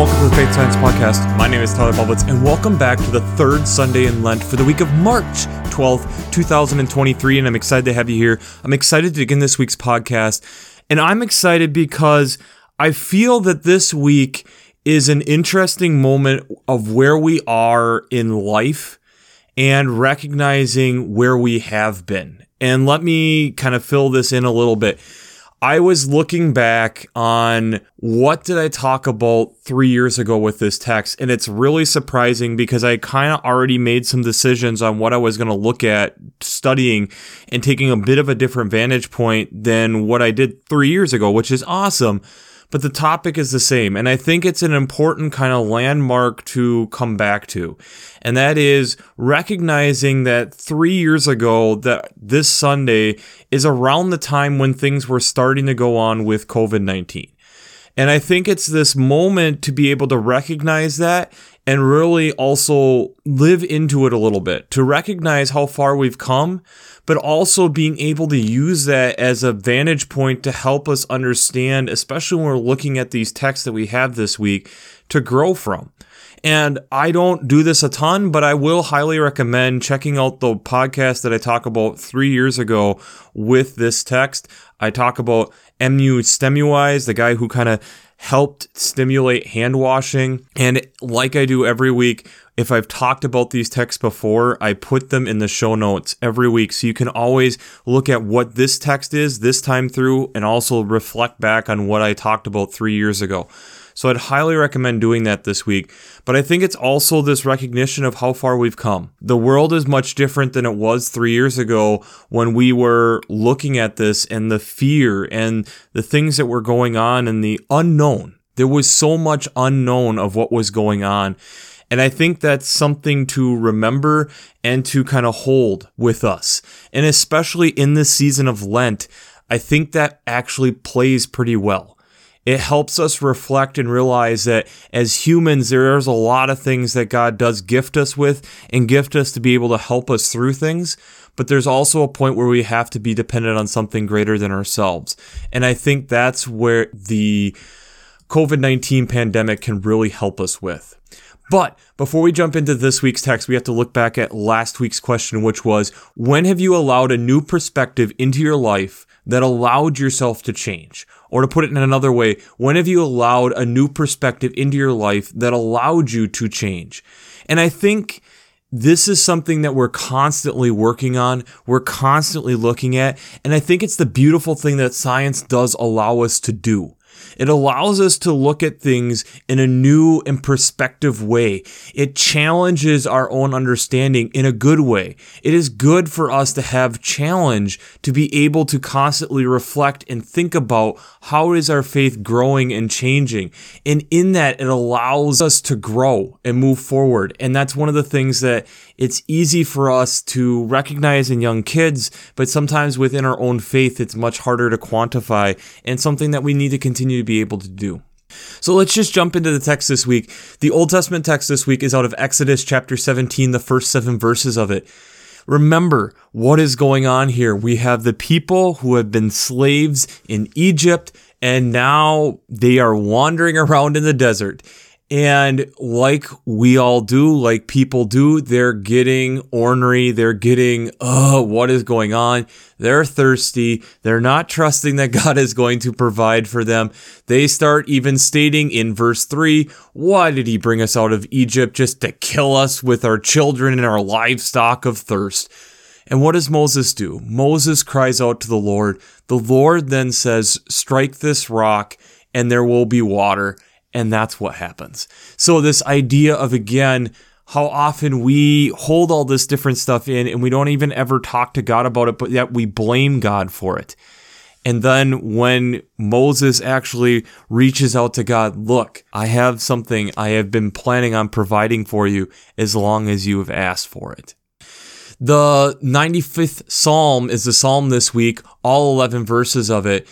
welcome to the Faith Science Podcast. My name is Tyler Bublitz, and welcome back to the third Sunday in Lent for the week of March 12th, 2023. And I'm excited to have you here. I'm excited to begin this week's podcast. And I'm excited because I feel that this week is an interesting moment of where we are in life and recognizing where we have been. And let me kind of fill this in a little bit. I was looking back on what did I talk about three years ago with this text, and it's really surprising because I kind of already made some decisions on what I was going to look at studying and taking a bit of a different vantage point than what I did three years ago, which is awesome but the topic is the same. And I think it's an important kind of landmark to come back to. And that is recognizing that three years ago, that this Sunday is around the time when things were starting to go on with COVID 19. And I think it's this moment to be able to recognize that and really also live into it a little bit, to recognize how far we've come, but also being able to use that as a vantage point to help us understand, especially when we're looking at these texts that we have this week, to grow from. And I don't do this a ton, but I will highly recommend checking out the podcast that I talk about three years ago with this text. I talk about MU Semmelweis, the guy who kind of helped stimulate hand washing. And like I do every week, if I've talked about these texts before, I put them in the show notes every week. So you can always look at what this text is this time through and also reflect back on what I talked about three years ago. So I'd highly recommend doing that this week. But I think it's also this recognition of how far we've come. The world is much different than it was three years ago when we were looking at this and the fear and the things that were going on and the unknown. There was so much unknown of what was going on. And I think that's something to remember and to kind of hold with us. And especially in this season of Lent, I think that actually plays pretty well. It helps us reflect and realize that as humans, there's a lot of things that God does gift us with and gift us to be able to help us through things. But there's also a point where we have to be dependent on something greater than ourselves. And I think that's where the COVID 19 pandemic can really help us with. But before we jump into this week's text, we have to look back at last week's question, which was when have you allowed a new perspective into your life that allowed yourself to change? Or to put it in another way, when have you allowed a new perspective into your life that allowed you to change? And I think this is something that we're constantly working on. We're constantly looking at. And I think it's the beautiful thing that science does allow us to do. It allows us to look at things in a new and perspective way. It challenges our own understanding in a good way. It is good for us to have challenge to be able to constantly reflect and think about how is our faith growing and changing. And in that, it allows us to grow and move forward. And that's one of the things that it's easy for us to recognize in young kids, but sometimes within our own faith, it's much harder to quantify and something that we need to continue to be able to do. So let's just jump into the text this week. The Old Testament text this week is out of Exodus chapter 17, the first seven verses of it. Remember what is going on here. We have the people who have been slaves in Egypt and now they are wandering around in the desert. And like we all do, like people do, they're getting ornery. They're getting, oh, what is going on? They're thirsty. They're not trusting that God is going to provide for them. They start even stating in verse 3 why did he bring us out of Egypt just to kill us with our children and our livestock of thirst? And what does Moses do? Moses cries out to the Lord. The Lord then says, Strike this rock, and there will be water. And that's what happens. So, this idea of again, how often we hold all this different stuff in and we don't even ever talk to God about it, but yet we blame God for it. And then when Moses actually reaches out to God, look, I have something I have been planning on providing for you as long as you have asked for it. The 95th Psalm is the Psalm this week, all 11 verses of it.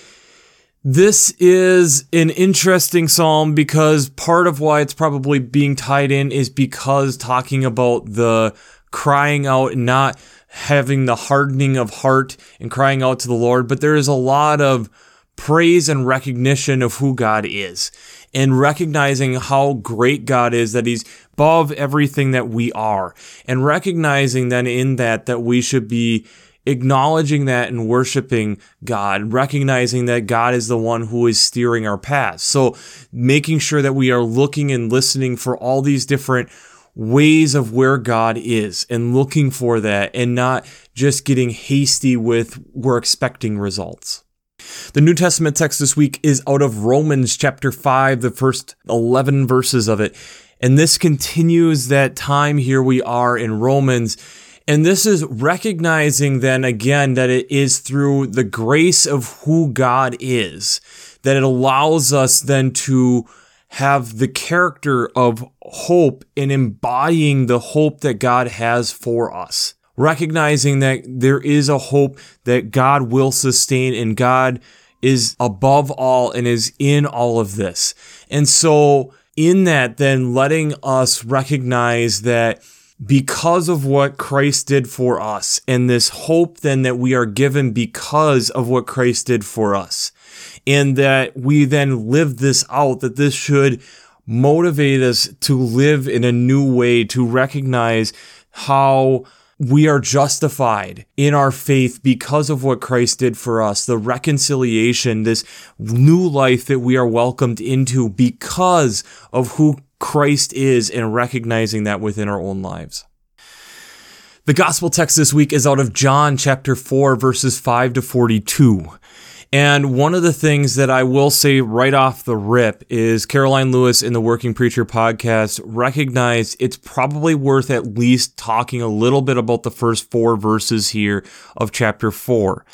This is an interesting psalm because part of why it's probably being tied in is because talking about the crying out and not having the hardening of heart and crying out to the Lord, but there is a lot of praise and recognition of who God is and recognizing how great God is, that He's above everything that we are, and recognizing then in that that we should be acknowledging that and worshiping God, recognizing that God is the one who is steering our path. So making sure that we are looking and listening for all these different ways of where God is and looking for that and not just getting hasty with we're expecting results. The New Testament text this week is out of Romans chapter 5, the first 11 verses of it. And this continues that time here we are in Romans and this is recognizing then again that it is through the grace of who God is that it allows us then to have the character of hope in embodying the hope that God has for us. Recognizing that there is a hope that God will sustain and God is above all and is in all of this. And so in that, then letting us recognize that because of what Christ did for us and this hope then that we are given because of what Christ did for us. And that we then live this out, that this should motivate us to live in a new way, to recognize how we are justified in our faith because of what Christ did for us, the reconciliation, this new life that we are welcomed into because of who Christ is and recognizing that within our own lives. The gospel text this week is out of John chapter 4, verses 5 to 42. And one of the things that I will say right off the rip is Karoline Lewis in the Working Preacher podcast recognized it's probably worth at least talking a little bit about the first four verses here of chapter 4.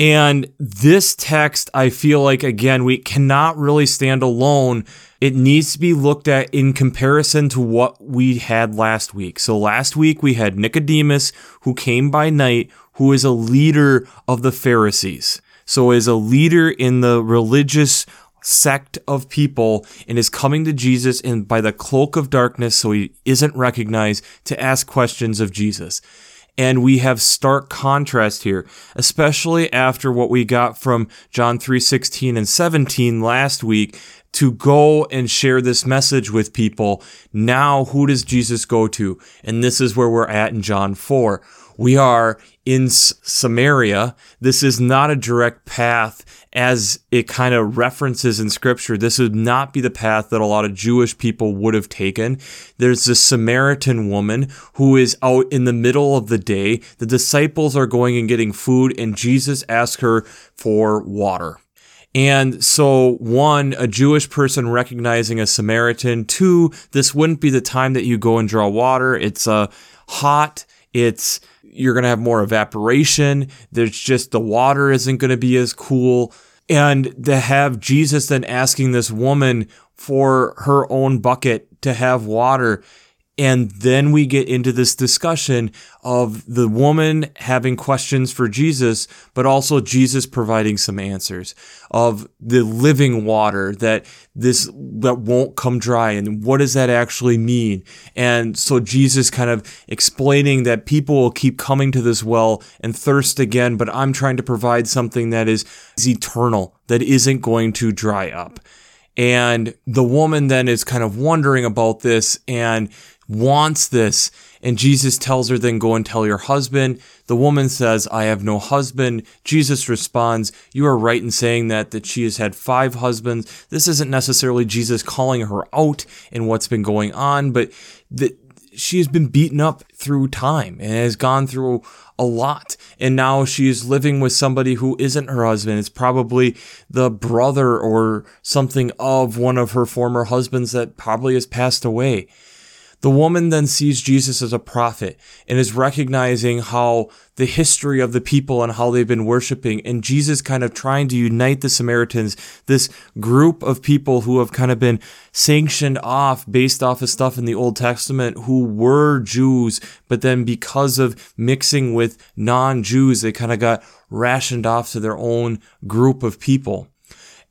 And this text, I feel like, again, we cannot really stand alone it needs to be looked at in comparison to what we had last week. So last week we had Nicodemus who came by night, who is a leader of the Pharisees. So is a leader in the religious sect of people and is coming to Jesus and by the cloak of darkness so he isn't recognized to ask questions of Jesus. And we have stark contrast here, especially after what we got from John 3:16 and 17 last week to go and share this message with people. Now, who does Jesus go to? And this is where we're at in John 4. We are in Samaria. This is not a direct path as it kind of references in scripture. This would not be the path that a lot of Jewish people would have taken. There's this Samaritan woman who is out in the middle of the day. The disciples are going and getting food, and Jesus asks her for water. And so, one, a Jewish person recognizing a Samaritan. Two, this wouldn't be the time that you go and draw water. It's uh, hot. It's you're going to have more evaporation. There's just the water isn't going to be as cool. And to have Jesus then asking this woman for her own bucket to have water and then we get into this discussion of the woman having questions for Jesus, but also Jesus providing some answers of the living water that this, that won't come dry. And what does that actually mean? And so Jesus kind of explaining that people will keep coming to this well and thirst again, but I'm trying to provide something that is, is eternal, that isn't going to dry up. And the woman then is kind of wondering about this and wants this. And Jesus tells her, then go and tell your husband. The woman says, I have no husband. Jesus responds, You are right in saying that, that she has had five husbands. This isn't necessarily Jesus calling her out in what's been going on, but that she has been beaten up through time and has gone through a lot. And now she's living with somebody who isn't her husband. It's probably the brother or something of one of her former husbands that probably has passed away. The woman then sees Jesus as a prophet and is recognizing how the history of the people and how they've been worshiping, and Jesus kind of trying to unite the Samaritans, this group of people who have kind of been sanctioned off based off of stuff in the Old Testament who were Jews, but then because of mixing with non Jews, they kind of got rationed off to their own group of people.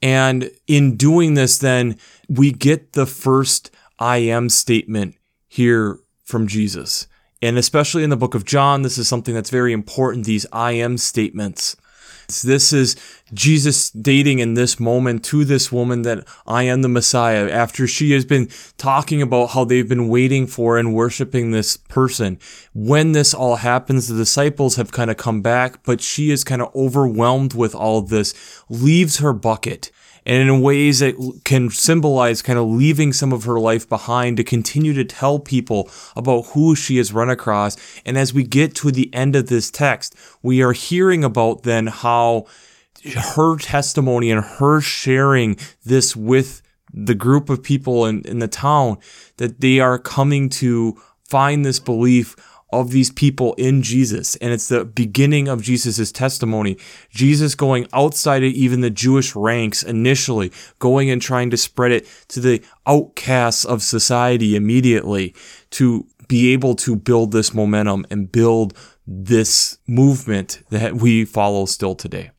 And in doing this, then we get the first I am statement hear from Jesus. And especially in the book of John, this is something that's very important these I am statements. This is Jesus stating in this moment to this woman that I am the Messiah after she has been talking about how they've been waiting for and worshiping this person. When this all happens, the disciples have kind of come back, but she is kind of overwhelmed with all this, leaves her bucket and in ways that can symbolize kind of leaving some of her life behind to continue to tell people about who she has run across. And as we get to the end of this text, we are hearing about then how her testimony and her sharing this with the group of people in, in the town that they are coming to find this belief of these people in Jesus. And it's the beginning of Jesus' testimony. Jesus going outside of even the Jewish ranks initially, going and trying to spread it to the outcasts of society immediately to be able to build this momentum and build this movement that we follow still today.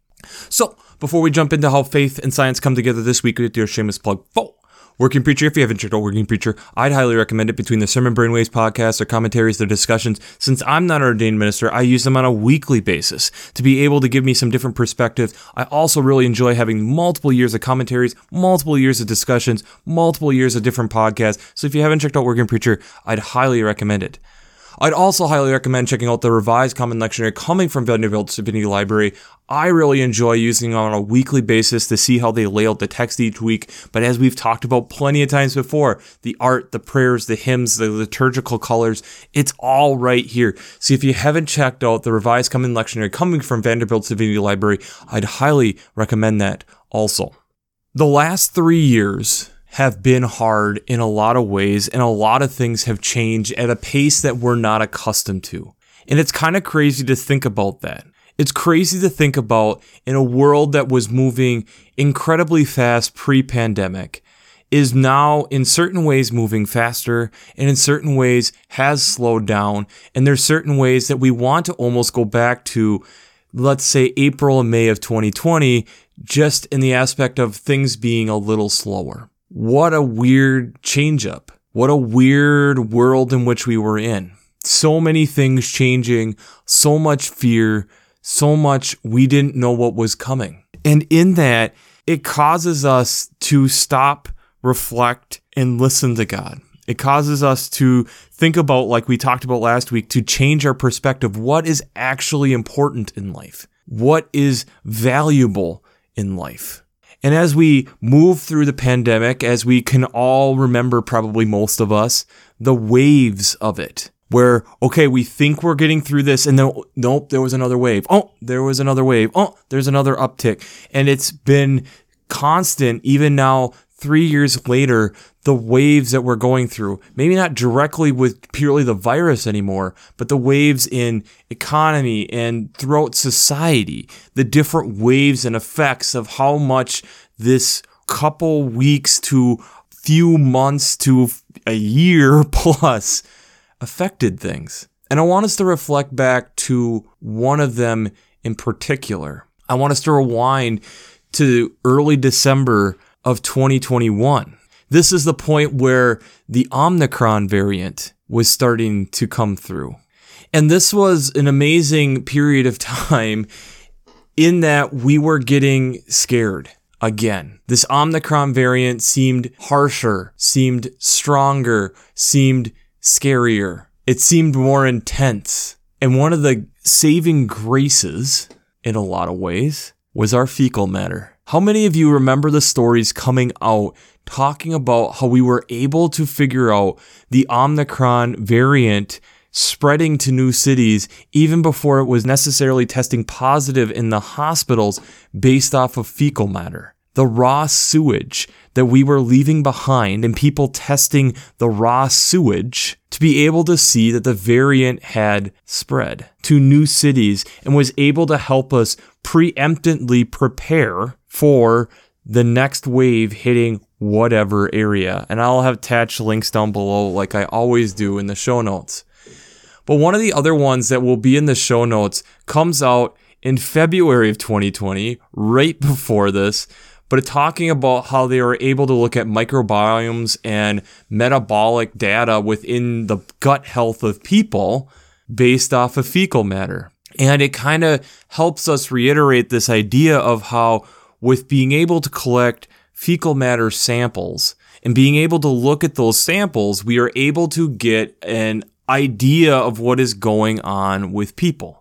So, before we jump into how faith and science come together this week with your shameless plug, oh, Working Preacher, if you haven't checked out Working Preacher, I'd highly recommend it between the Sermon Brainwaves podcast, their commentaries, their discussions. Since I'm not an ordained minister, I use them on a weekly basis to be able to give me some different perspectives. I also really enjoy having multiple years of commentaries, multiple years of discussions, multiple years of different podcasts. So if you haven't checked out Working Preacher, I'd highly recommend it. I'd also highly recommend checking out the revised Common Lectionary coming from Vanderbilt Divinity Library. I really enjoy using it on a weekly basis to see how they lay out the text each week. But as we've talked about plenty of times before, the art, the prayers, the hymns, the liturgical colors, it's all right here. See, if you haven't checked out the revised Common Lectionary coming from Vanderbilt Divinity Library, I'd highly recommend that also. The last three years, have been hard in a lot of ways, and a lot of things have changed at a pace that we're not accustomed to. And it's kind of crazy to think about that. It's crazy to think about in a world that was moving incredibly fast pre pandemic, is now in certain ways moving faster and in certain ways has slowed down. And there's certain ways that we want to almost go back to, let's say, April and May of 2020, just in the aspect of things being a little slower. What a weird change up. What a weird world in which we were in. So many things changing, so much fear, so much we didn't know what was coming. And in that, it causes us to stop, reflect, and listen to God. It causes us to think about, like we talked about last week, to change our perspective. What is actually important in life? What is valuable in life? And as we move through the pandemic, as we can all remember, probably most of us, the waves of it, where, okay, we think we're getting through this, and then, oh, nope, there was another wave. Oh, there was another wave. Oh, there's another uptick. And it's been constant, even now, three years later, the waves that we're going through, maybe not directly with purely the virus anymore, but the waves in economy and throughout society, the different waves and effects of how much this couple weeks to few months to a year plus affected things. And I want us to reflect back to one of them in particular. I want us to rewind to early December of 2021. This is the point where the Omicron variant was starting to come through. And this was an amazing period of time in that we were getting scared again. This Omicron variant seemed harsher, seemed stronger, seemed scarier. It seemed more intense. And one of the saving graces, in a lot of ways, was our fecal matter. How many of you remember the stories coming out talking about how we were able to figure out the Omicron variant spreading to new cities even before it was necessarily testing positive in the hospitals based off of fecal matter? The raw sewage that we were leaving behind and people testing the raw sewage to be able to see that the variant had spread to new cities and was able to help us preemptively prepare for the next wave hitting whatever area. And I'll have attached links down below, like I always do in the show notes. But one of the other ones that will be in the show notes comes out in February of 2020, right before this. But talking about how they were able to look at microbiomes and metabolic data within the gut health of people based off of fecal matter. And it kind of helps us reiterate this idea of how, with being able to collect fecal matter samples and being able to look at those samples, we are able to get an idea of what is going on with people.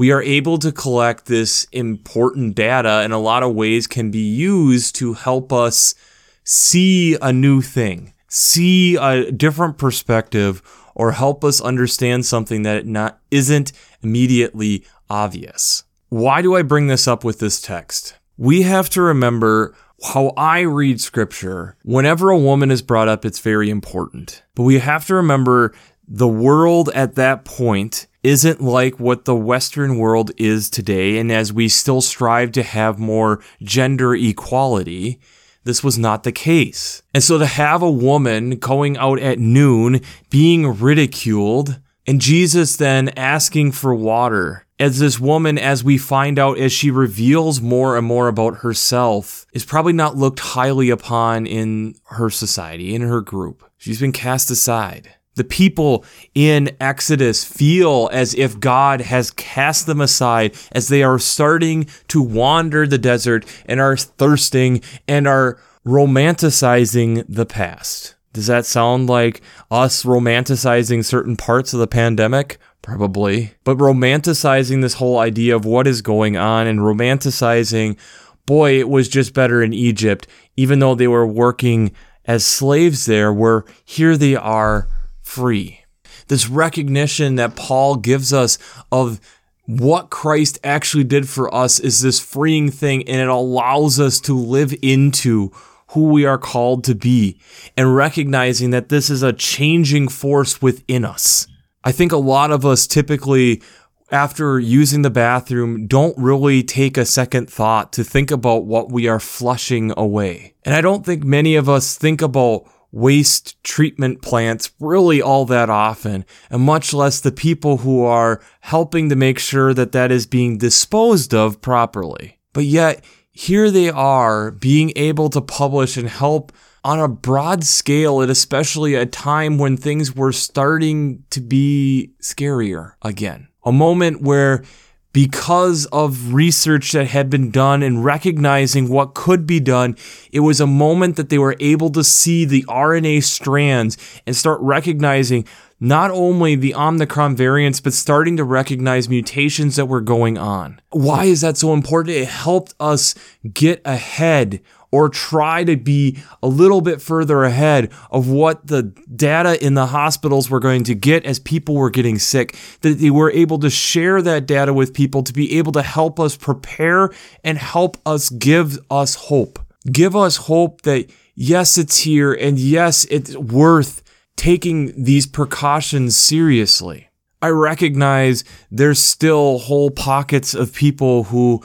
We are able to collect this important data in a lot of ways can be used to help us see a new thing, see a different perspective, or help us understand something that not isn't immediately obvious. Why do I bring this up with this text? We have to remember how I read scripture. Whenever a woman is brought up, it's very important. But we have to remember the world at that point isn't like what the Western world is today. And as we still strive to have more gender equality, this was not the case. And so to have a woman going out at noon being ridiculed and Jesus then asking for water as this woman, as we find out as she reveals more and more about herself, is probably not looked highly upon in her society, in her group. She's been cast aside. The people in Exodus feel as if God has cast them aside as they are starting to wander the desert and are thirsting and are romanticizing the past. Does that sound like us romanticizing certain parts of the pandemic? Probably. But romanticizing this whole idea of what is going on and romanticizing, boy, it was just better in Egypt, even though they were working as slaves there, where here they are free. This recognition that Paul gives us of what Christ actually did for us is this freeing thing, and it allows us to live into who we are called to be and recognizing that this is a changing force within us. I think a lot of us typically after using the bathroom don't really take a second thought to think about what we are flushing away. And I don't think many of us think about waste treatment plants really all that often, and much less the people who are helping to make sure that that is being disposed of properly. But yet, here they are being able to publish and help on a broad scale at especially a time when things were starting to be scarier again. A moment where because of research that had been done and recognizing what could be done, it was a moment that they were able to see the RNA strands and start recognizing not only the Omicron variants, but starting to recognize mutations that were going on. Why is that so important? It helped us get ahead or try to be a little bit further ahead of what the data in the hospitals were going to get as people were getting sick, that they were able to share that data with people to be able to help us prepare and help us give us hope. Give us hope that yes, it's here and yes, it's worth taking these precautions seriously. I recognize there's still whole pockets of people who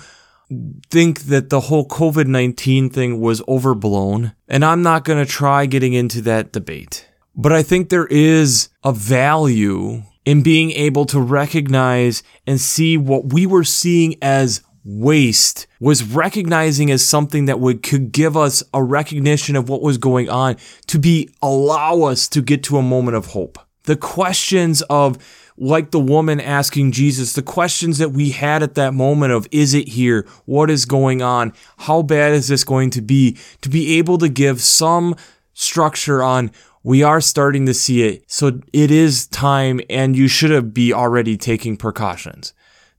think that the whole COVID 19 thing was overblown, and I'm not going to try getting into that debate. But I think there is a value in being able to recognize and see what we were seeing as waste was recognizing as something that would could give us a recognition of what was going on to be allow us to get to a moment of hope. The questions of like the woman asking Jesus, the questions that we had at that moment of, is it here? What is going on? How bad is this going to be? To be able to give some structure on, we are starting to see it. So it is time and you should be already taking precautions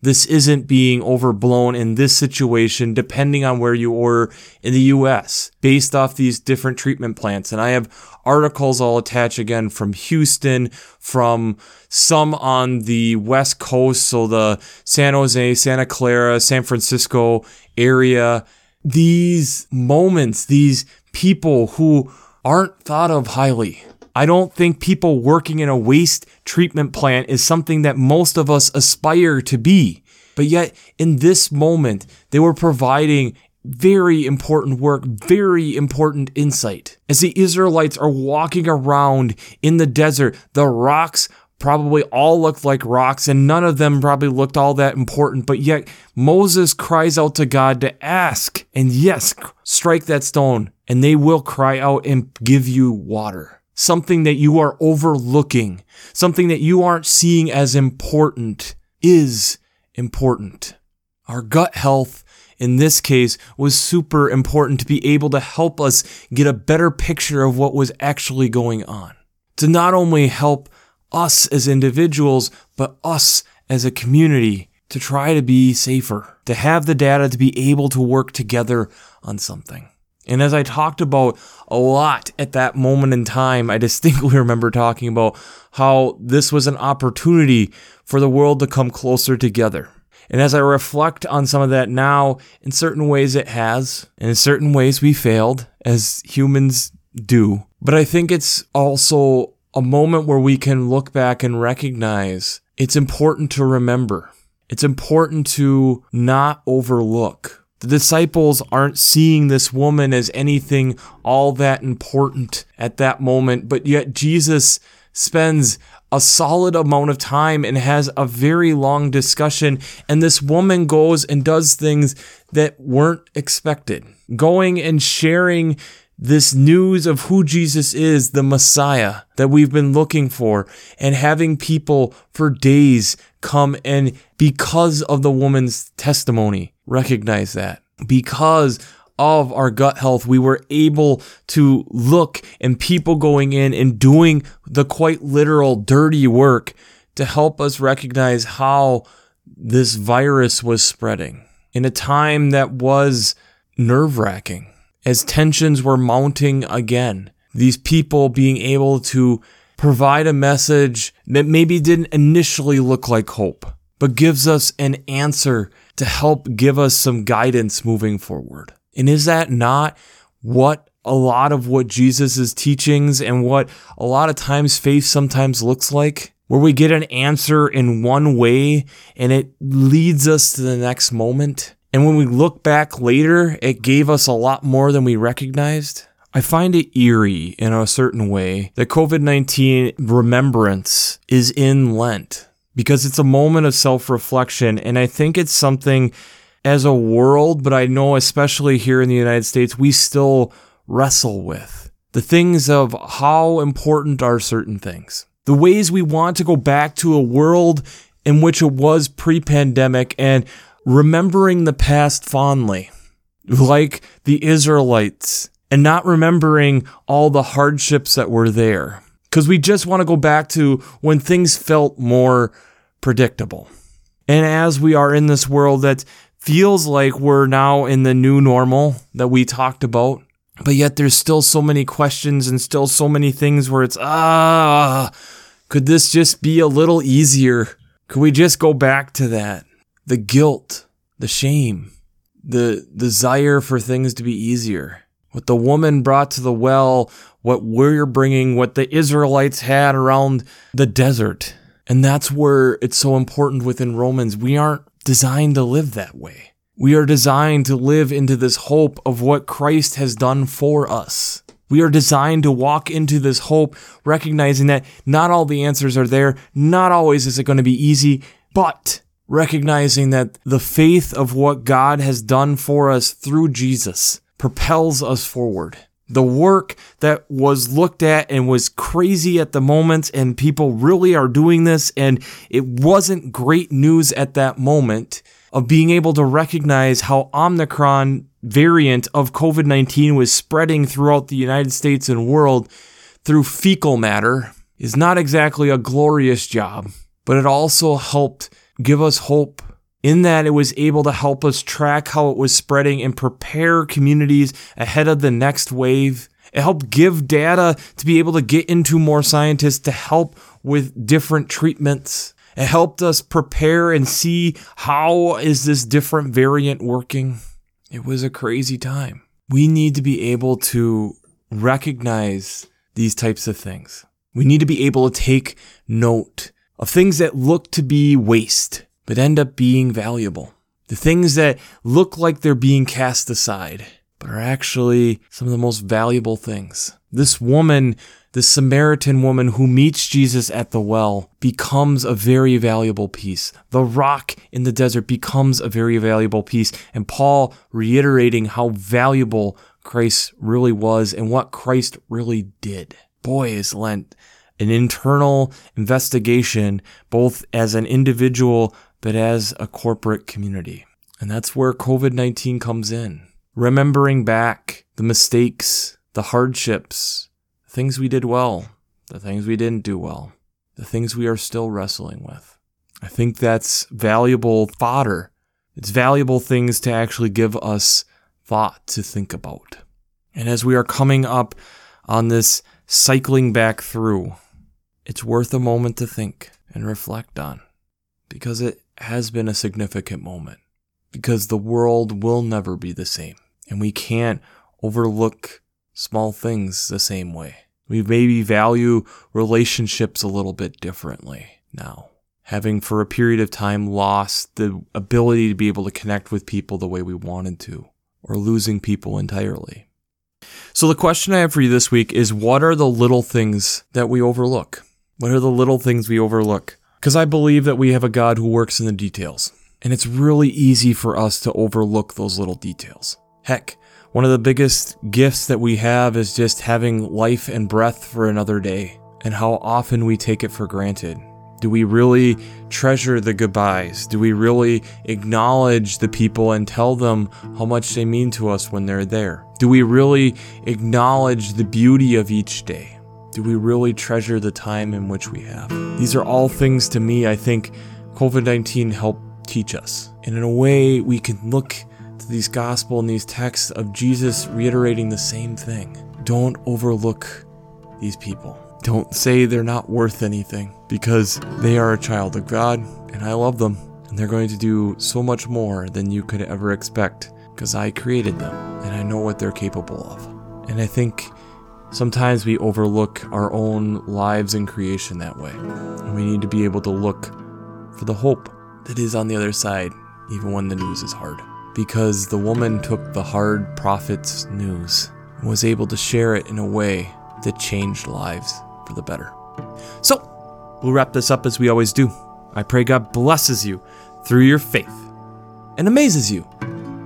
this isn't being overblown in this situation, depending on where you order in the US, based off these different treatment plants. And I have articles I'll attach again from Houston, from some on the West Coast, so the San Jose, Santa Clara, San Francisco area. These moments, these people who aren't thought of highly I don't think people working in a waste treatment plant is something that most of us aspire to be. But yet, in this moment, they were providing very important work, very important insight. As the Israelites are walking around in the desert, the rocks probably all looked like rocks and none of them probably looked all that important. But yet Moses cries out to God to ask, and yes, strike that stone, and they will cry out and give you water something that you are overlooking, something that you aren't seeing as important is important. Our gut health in this case was super important to be able to help us get a better picture of what was actually going on. To not only help us as individuals, but us as a community to try to be safer, to have the data to be able to work together on something. And as I talked about a lot at that moment in time, I distinctly remember talking about how this was an opportunity for the world to come closer together. And as I reflect on some of that now, in certain ways it has, and in certain ways we failed, as humans do. But I think it's also a moment where we can look back and recognize it's important to remember. It's important to not overlook the disciples aren't seeing this woman as anything all that important at that moment, but yet Jesus spends a solid amount of time and has a very long discussion. And this woman goes and does things that weren't expected, going and sharing this news of who Jesus is, the Messiah that we've been looking for, and having people for days come and because of the woman's testimony, recognize that. Because of our gut health, we were able to look and people going in and doing the quite literal dirty work to help us recognize how this virus was spreading in a time that was nerve wracking as tensions were mounting again. These people being able to provide a message that maybe didn't initially look like hope, but gives us an answer to help give us some guidance moving forward. And is that not what a lot of what Jesus' teachings and what a lot of times faith sometimes looks like? Where we get an answer in one way and it leads us to the next moment. And when we look back later, it gave us a lot more than we recognized. I find it eerie in a certain way that COVID 19 remembrance is in Lent because it's a moment of self reflection. And I think it's something as a world, but I know especially here in the United States, we still wrestle with the things of how important are certain things, the ways we want to go back to a world in which it was pre pandemic and remembering the past fondly, like the Israelites, and not remembering all the hardships that were there. Because we just want to go back to when things felt more predictable. And as we are in this world that feels like we're now in the new normal that we talked about, but yet there's still so many questions and still so many things where it's, ah, could this just be a little easier? Could we just go back to that? The guilt, the shame, the desire for things to be easier. What the woman brought to the well, what we're bringing, what the Israelites had around the desert and that's where it's so important within Romans. We aren't designed to live that way. We are designed to live into this hope of what Christ has done for us. We are designed to walk into this hope, recognizing that not all the answers are there. Not always is it going to be easy, but recognizing that the faith of what God has done for us through Jesus propels us forward. The work that was looked at and was crazy at the moment, and people really are doing this, and it wasn't great news at that moment of being able to recognize how Omicron variant of COVID 19 was spreading throughout the United States and world through fecal matter is not exactly a glorious job, but it also helped give us hope in that it was able to help us track how it was spreading and prepare communities ahead of the next wave. It helped give data to be able to get into more scientists to help with different treatments. It helped us prepare and see how is this different variant working. It was a crazy time. We need to be able to recognize these types of things. We need to be able to take note of things that look to be waste but end up being valuable. The things that look like they're being cast aside, but are actually some of the most valuable things. This woman, this Samaritan woman who meets Jesus at the well, becomes a very valuable piece. The rock in the desert becomes a very valuable piece. And Paul reiterating how valuable Christ really was and what Christ really did. Boy, is Lent an internal investigation, both as an individual but as a corporate community. And that's where COVID 19 comes in. Remembering back the mistakes, the hardships, the things we did well, the things we didn't do well, the things we are still wrestling with. I think that's valuable fodder. It's valuable things to actually give us thought to think about. And as we are coming up on this cycling back through, it's worth a moment to think and reflect on because it has been a significant moment. Because the world will never be the same, and we can't overlook small things the same way. We maybe value relationships a little bit differently now. Having for a period of time lost the ability to be able to connect with people the way we wanted to, or losing people entirely. So, the question I have for you this week is what are the little things that we overlook? What are the little things we overlook? Because I believe that we have a God who works in the details. And it's really easy for us to overlook those little details. Heck, one of the biggest gifts that we have is just having life and breath for another day, and how often we take it for granted. Do we really treasure the goodbyes? Do we really acknowledge the people and tell them how much they mean to us when they're there? Do we really acknowledge the beauty of each day? Do we really treasure the time in which we have? These are all things to me I think COVID 19 helped teach us. And in a way, we can look to these gospel and these texts of Jesus reiterating the same thing. Don't overlook these people. Don't say they're not worth anything because they are a child of God and I love them. And they're going to do so much more than you could ever expect because I created them and I know what they're capable of. And I think sometimes we overlook our own lives and creation that way. And we need to be able to look for the hope that is on the other side, even when the news is hard. Because the woman took the hard prophet's news and was able to share it in a way that changed lives for the better. So, we'll wrap this up as we always do. I pray God blesses you through your faith and amazes you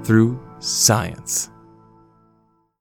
through science.